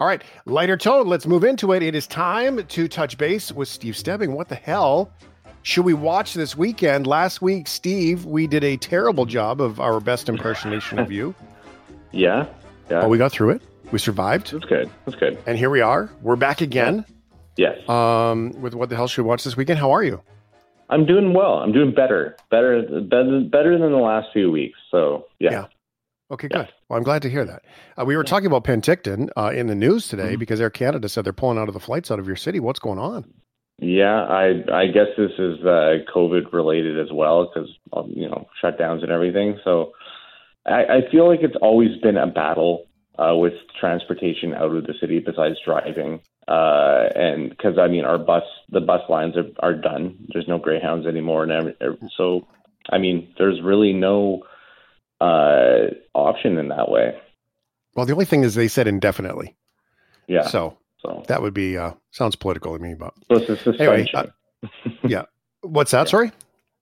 All right, lighter tone. Let's move into it. It is time to touch base with Steve Stebbing. What the hell should we watch this weekend? Last week, Steve, we did a terrible job of our best impersonation of you. Yeah, yeah. But we got through it. We survived. That's good. That's good. And here we are. We're back again. Yes. Um, with what the hell should we watch this weekend? How are you? I'm doing well. I'm doing better, better, better, better than the last few weeks. So yeah. Yeah. Okay, good. Well, I'm glad to hear that. Uh, we were talking about Penticton uh, in the news today Mm-hmm. because Air Canada said they're pulling out of the flights out of your city. What's going on? Yeah, I I guess this is uh, COVID related as well because you know shutdowns and everything. So I, I feel like it's always been a battle uh, with transportation out of the city besides driving. Uh, and because I mean our bus the bus lines are are done. There's no Greyhounds anymore, and every- so I mean there's really no uh, option in that way. Well, the only thing is they said indefinitely. Yeah. So So, that would be uh, sounds political to me, but so it's a suspension. Anyway, uh, yeah. What's that? Sorry.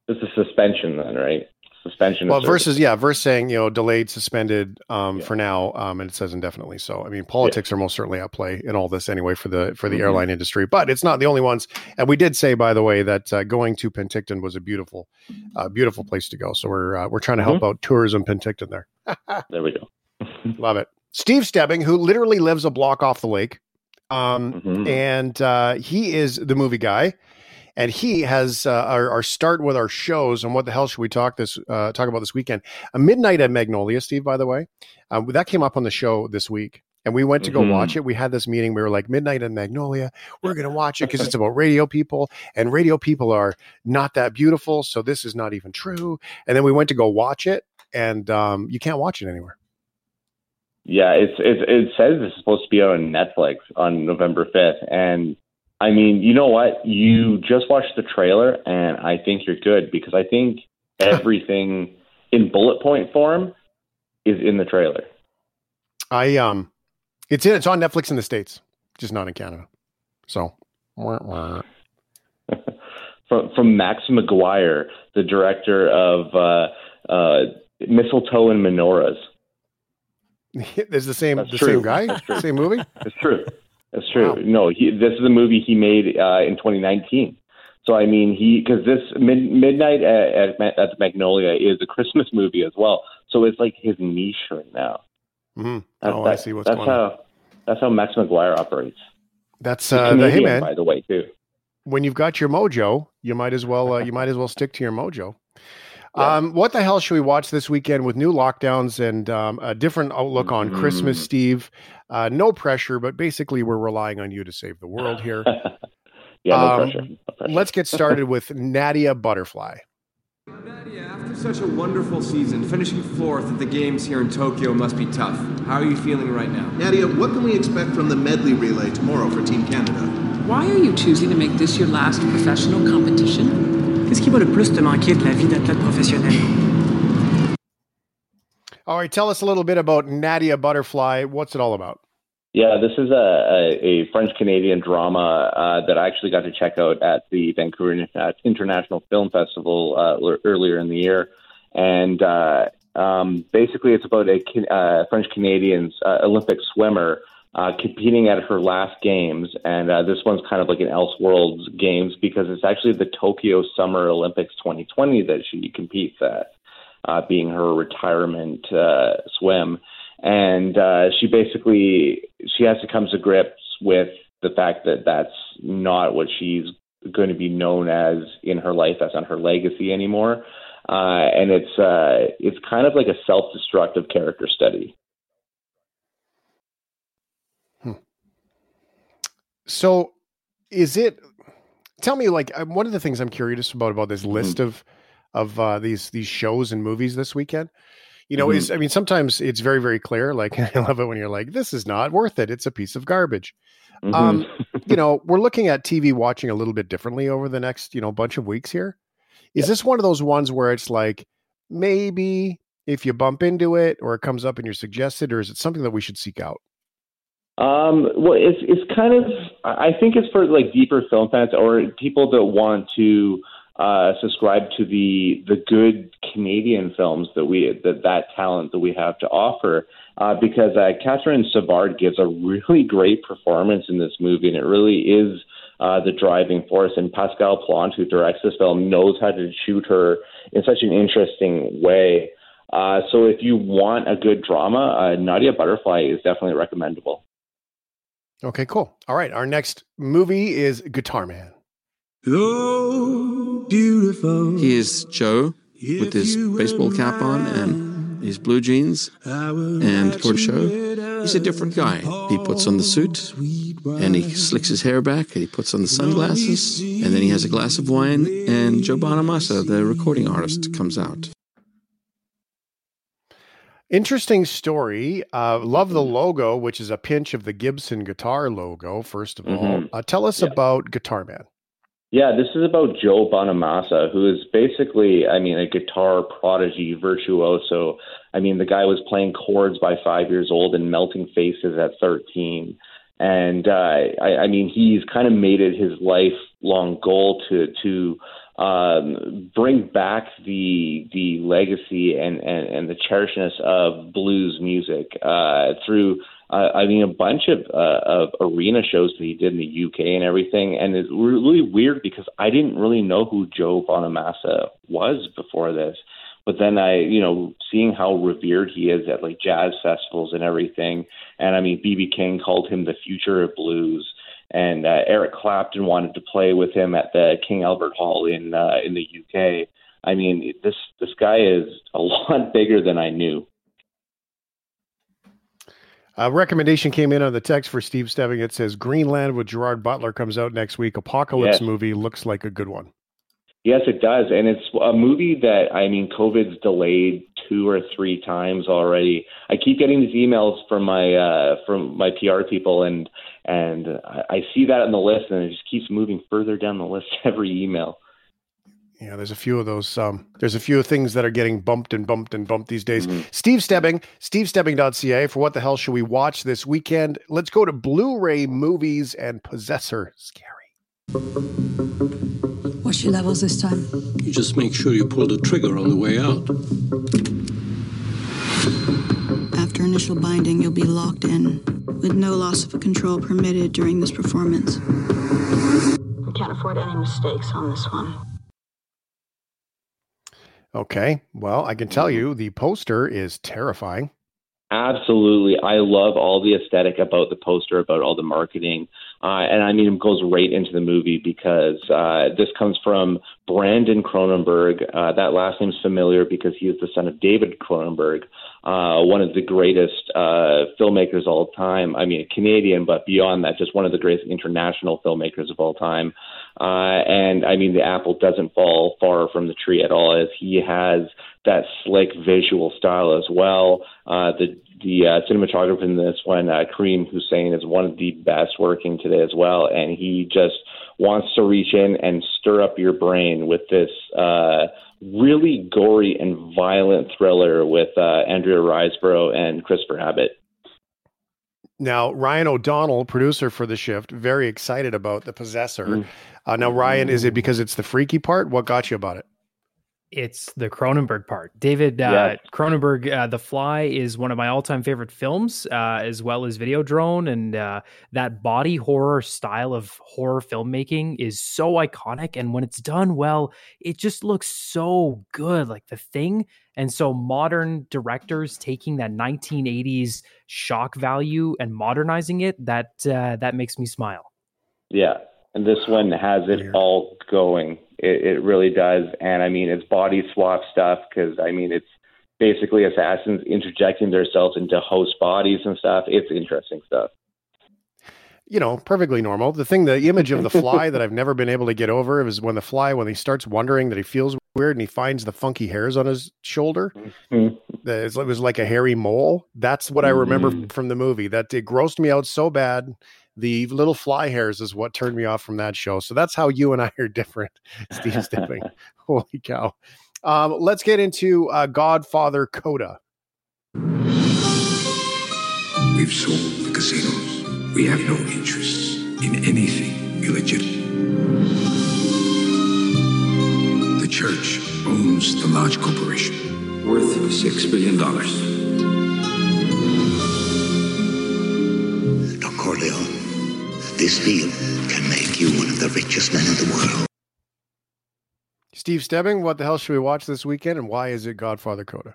it's a suspension then, right? Suspension. Well, versus yeah, versus saying you know delayed, suspended um, Yeah. for now, um, and it says indefinitely. So I mean, politics are most certainly at play in all this anyway for the for the Mhm. airline industry, but it's not the only ones. And we did say, by the way, that uh, going to Penticton was a beautiful, uh, beautiful place to go. So we're uh, we're trying to help out tourism Penticton there. There we go. Love it. Steve Stebbing, who literally lives a block off the lake, um, Mhm. and uh, he is the movie guy. And he has uh, our, our start with our shows. And what the hell should we talk this uh, talk about this weekend? A midnight at Magnolia, Steve. By the way, um, that came up on the show this week, and we went to go Mhm. watch it. We had this meeting. We were like, midnight at Magnolia. We're going to watch it because it's about radio people, and radio people are not that beautiful. So this is not even true. And then we went to go watch it, and um, you can't watch it anywhere. Yeah, it's it, it says it's supposed to be on Netflix on November fifth, and I mean, you know what? You just watched the trailer, and I think you're good because I think everything in bullet point form is in the trailer. I um, it's in, it's on Netflix in the states, just not in Canada. So, from from Max McGuire, the director of uh, uh, Mistletoe and Menorahs. there's the same That's the true. same guy, same movie. It's true. It's true. Wow. No, he, this is a movie he made uh, in 2019. So I mean, he because this mid, Midnight at, at, at Magnolia is a Christmas movie as well. So it's like his niche right now. hmm That's, Oh, I see what's that's going on. how that's how Max McGuire operates. That's uh, the, hey man. by the way, too. When you've got your mojo, you might as well uh, you might as well stick to your mojo. Yeah. Um, what the hell should we watch this weekend with new lockdowns and um, a different outlook on Christmas, Mhm. Steve? Uh, no pressure, but basically we're relying on you to save the world here. yeah, no Um, pressure. No pressure. Let's get started with Nadia Butterfly. Nadia, after such a wonderful season, finishing fourth at the games here in Tokyo must be tough. How are you feeling right now? Nadia, what can we expect from the medley relay tomorrow for Team Canada? Why are you choosing to make this your last professional competition? Qu'est-ce qui va le plus te manquer de la vie d'athlète professionnel? All right, tell us a little bit about Nadia Butterfly. What's it all about? Yeah, this is a, a, a French Canadian drama uh, that I actually got to check out at the Vancouver International Film Festival uh, earlier in the year. And uh, um, basically, it's about a uh, French Canadian uh, Olympic swimmer uh, competing at her last games. And uh, this one's kind of like an Elseworlds Games because it's actually the Tokyo Summer Olympics 2020 that she competes at, uh, being her retirement uh, swim. And uh, she basically she has to come to grips with the fact that that's not what she's going to be known as in her life as on her legacy anymore. Uh, and it's uh, it's kind of like a self-destructive character study So, is it? Tell me, like, uh, one of the things I'm curious about about this list of of uh, these these shows and movies this weekend. You know, is I mean, sometimes it's very very clear. Like, I love it when you're like, "This is not worth it. It's a piece of garbage." Mhm. Um, you know, we're looking at TV watching a little bit differently over the next you know bunch of weeks here. Is this one of those ones where it's like maybe if you bump into it or it comes up and you're suggested, or is it something that we should seek out? Um, well, it's it's kind of I think it's for like deeper film fans or people that want to uh, subscribe to the the good Canadian films that we that that talent that we have to offer. Uh, because uh, Katerine Savard gives a really great performance in this movie, and it really is uh, the driving force. And Pascal Plante, who directs this film, knows how to shoot her in such an interesting way. Uh, so if you want a good drama, uh, Nadia Butterfly is definitely recommendable. Okay, cool. All right, our next movie is Guitar Man. Oh, beautiful. He is Joe with his baseball cap on and his blue jeans. And for show, he's a different guy. He puts on the suit and he slicks his hair back and he puts on the sunglasses and then he has a glass of wine and Joe Bonamassa, the recording artist, comes out. Interesting story. Uh, love the logo, which is a pinch of the Gibson guitar logo, first of all. Mhm. Uh, tell us Yeah. about Guitar Man. Yeah, this is about Joe Bonamassa, who is basically, I mean, a guitar prodigy, virtuoso. I mean, the guy was playing chords by five years old and melting faces at 13. And uh, I, I mean, he's kind of made it his lifelong goal to to um, bring back the the legacy and, and, and the cherishedness of blues music uh, through uh, I mean, a bunch of uh, of arena shows that he did in the UK and everything, and it's really weird because I didn't really know who Joe Bonamassa was before this. But then I, you know, seeing how revered he is at like jazz festivals and everything, and I mean, BB King called him the future of blues, and uh, Eric Clapton wanted to play with him at the King Albert Hall in uh, in the UK. I mean, this this guy is a lot bigger than I knew. A recommendation came in on the text for Steve Stebbing. It says Greenland with Gerard Butler comes out next week. Apocalypse Yes. movie looks like a good one. Yes, it does, and it's a movie that I mean, COVID's delayed two or three times already. I keep getting these emails from my uh, from my PR people, and and I see that on the list, and it just keeps moving further down the list every email. Yeah, there's a few of those. Um, there's a few things that are getting bumped and bumped and bumped these days. Mhm. Steve Stebbing, stevestebbing.ca for what the hell should we watch this weekend? Let's go to Blu-ray movies and Possessor. Scary. What's your levels this time? You just make sure you pull the trigger on the way out. After initial binding, you'll be locked in, with no loss of control permitted during this performance. We can't afford any mistakes on this one. Okay. Well, I can tell you the poster is terrifying. Absolutely, I love all the aesthetic about the poster, about all the marketing, uh, and I mean it goes right into the movie because uh, this comes from Brandon Cronenberg. Uh, that last name's familiar because he is the son of David Cronenberg, uh, one of the greatest uh, filmmakers of all time. I mean, a Canadian, but beyond that, just one of the greatest international filmmakers of all time. Uh, and I mean, the apple doesn't fall far from the tree at all, as he has that slick visual style as well. Uh, the the uh, cinematographer in this one, uh, Karim Hussain, is one of the best working today as well, and he just wants to reach in and stir up your brain with this uh, really gory and violent thriller with uh, Andrea Riseborough and Christopher Abbott. Now, Ryan O'Donnell, producer for the shift, very excited about the Possessor. Mm. Uh, now, Ryan, is it because it's the freaky part? What got you about it? It's the Cronenberg part. David uh, Yeah. Cronenberg, uh, The Fly is one of my all-time favorite films, uh, as well as Videodrome, and uh, that body horror style of horror filmmaking is so iconic. And when it's done well, it just looks so good, like The Thing. And so modern directors taking that 1980s shock value and modernizing it, that uh, that makes me smile. Yeah, and this one has it Weird. all going. It, it really does, and I mean it's body swap stuff because I mean it's basically assassins interjecting themselves into host bodies and stuff. It's interesting stuff. You know, perfectly normal. The thing, the image of the fly that I've never been able to get over is when the fly, when he starts wondering that he feels weird and he finds the funky hairs on his shoulder. Mhm. It was like a hairy mole. That's what I remember Mhm. from the movie. That it grossed me out so bad. The little fly hairs is what turned me off from that show. So that's how you and I are different, Steve Stebbing. Holy cow. Um, let's get into uh, Godfather Coda. We've sold the casinos. We have no interest in anything illegitimate. The church owns the large corporation worth $6 billion. This deal can make you one of the richest men in the world. Steve Stebbing, what the hell should we watch this weekend and why is it Godfather Coda?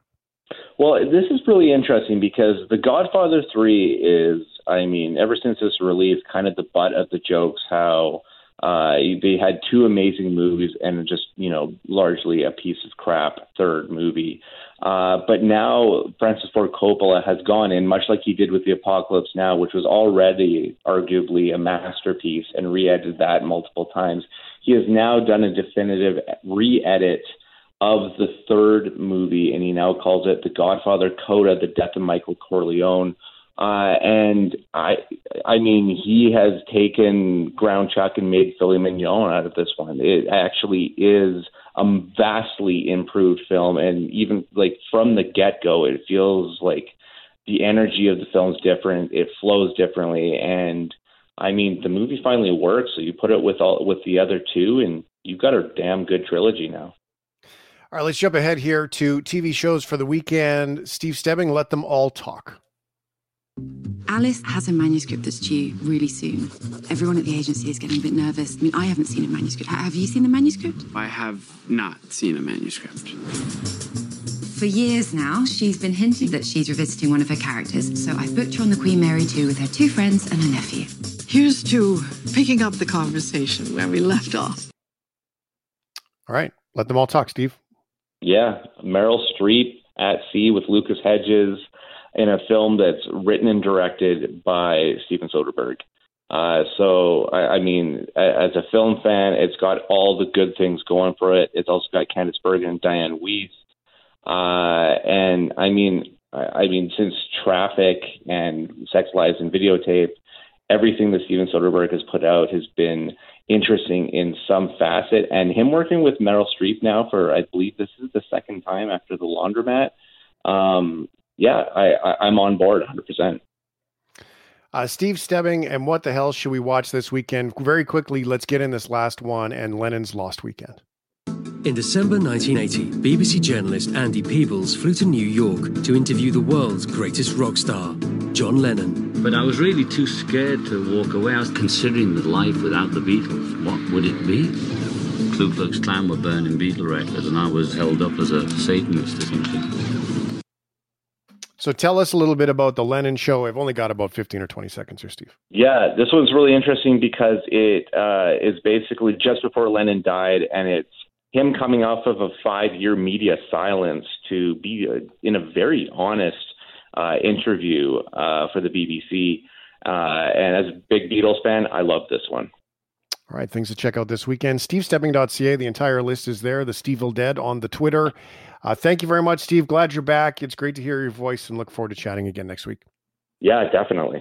Well, this is really interesting because The Godfather 3 is, I mean, ever since its release, kind of the butt of the jokes how uh, they had two amazing movies and just, you know, largely a piece of crap third movie. Uh, but now Francis Ford Coppola has gone in, much like he did with The Apocalypse Now, which was already arguably a masterpiece, and re edited that multiple times. He has now done a definitive re edit of the third movie, and he now calls it The Godfather Coda: The Death of Michael Corleone. Uh, and I, I mean, he has taken ground chuck and made filet mignon out of this one. It actually is a vastly improved film, and even like from the get go, it feels like the energy of the film's different. It flows differently, and I mean, the movie finally works. So you put it with all with the other two, and you've got a damn good trilogy now. All right, let's jump ahead here to TV shows for the weekend. Steve Stebbing, let them all talk. Alice has a manuscript that's due really soon. Everyone at the agency is getting a bit nervous. I mean, I haven't seen a manuscript. Have you seen the manuscript? I have not seen a manuscript. For years now, she's been hinting that she's revisiting one of her characters, so I've booked her on the Queen Mary 2 with her two friends and her nephew. Here's to picking up the conversation where we left off. All right, let them all talk, Steve. Yeah, Meryl Streep at sea with Lucas Hedges in a film that's written and directed by Steven Soderbergh. Uh, so, I, I mean, as a film fan, it's got all the good things going for it. It's also got Candice Bergen and Dianne Wiest. Uh, and I mean, I, I mean, since Traffic and Sex Lies and Videotape, everything that Steven Soderbergh has put out has been interesting in some facet. And him working with Meryl Streep now for, I believe this is the second time after The Laundromat. Um, yeah, I, I, I'm on board 100%. Uh, Steve Stebbing, and what the hell should we watch this weekend? Very quickly, let's get in this last one and Lennon's Lost Weekend. In December 1980, BBC journalist Andy Peebles flew to New York to interview the world's greatest rock star, John Lennon. But I was really too scared to walk away. I was considering the life without the Beatles. What would it be? Ku Klux Klan were burning Beatle records, and I was held up as a Satanist or something. So tell us a little bit about the Lennon show. I've only got about 15 or 20 seconds here, Steve. Yeah, this one's really interesting because it uh, is basically just before Lennon died, and it's him coming off of a five year media silence to be a, in a very honest uh, interview uh, for the BBC. Uh, and as a big Beatles fan, I love this one. All right, things to check out this weekend. SteveStebbing.ca. The entire list is there. The Stevil Dead on the Twitter. Uh, thank you very much, Steve. Glad you're back. It's great to hear your voice and look forward to chatting again next week. Yeah, definitely.